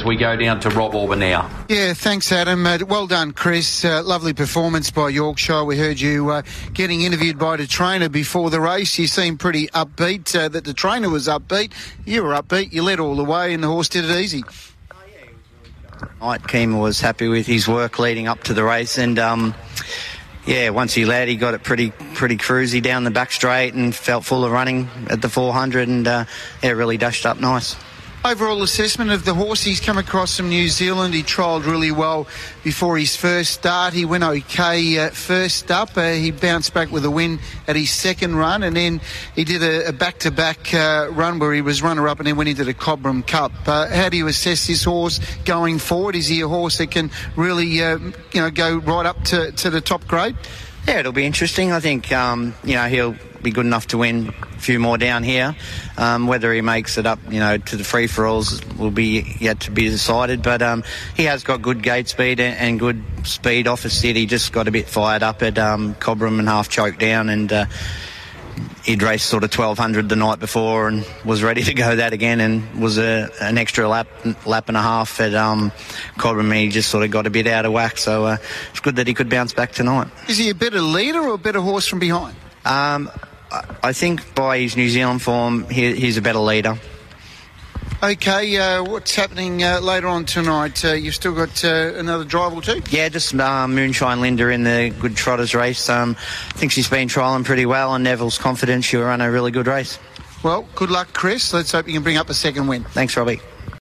as we go down to Rob Auber now. Yeah, thanks, Adam. Uh, well done, Chris. Uh, lovely performance by Yorkshire. We heard you uh, getting interviewed by the trainer before the race. You seemed pretty upbeat. Uh, that the trainer was upbeat. You were upbeat. You led all the way, and the horse did it easy. Mike Keema was happy with his work leading up to the race, and um, yeah, once he led, he got it pretty pretty cruisy down the back straight and felt full of running at the 400, and uh, yeah, really dashed up nice. Overall assessment of the horse, he's come across from New Zealand. He trialled really well before his first start. He went okay uh, first up. Uh, he bounced back with a win at his second run, and then he did a, back-to-back uh, run where he was runner-up and then went into the Cobram Cup. Uh, how do you assess this horse going forward? Is he a horse that can really, uh, you know, go right up to, to the top grade? Yeah, it'll be interesting. I think um, you know he'll be good enough to win a few more down here. Um, whether he makes it up, you know, to the free for alls will be yet to be decided. But um, he has got good gate speed and, good speed off the city. Just got a bit fired up at um, Cobram and half choked down and. Uh, he'd raced sort of 1200 the night before and was ready to go that again and was a, an extra lap lap and a half at um, Cobram. He just sort of got a bit out of whack, so uh, it's good that he could bounce back tonight. Is he a better leader or a better horse from behind? Um, I think by his New Zealand form, he, he's a better leader. Okay, uh, what's happening uh, later on tonight? Uh, you've still got uh, another drive or two? Yeah, just uh, Moonshine Linda in the Good Trotters race. Um, I think she's been trialling pretty well, and Neville's confident she'll run a really good race. Well, good luck, Chris. Let's hope you can bring up a second win. Thanks, Robbie.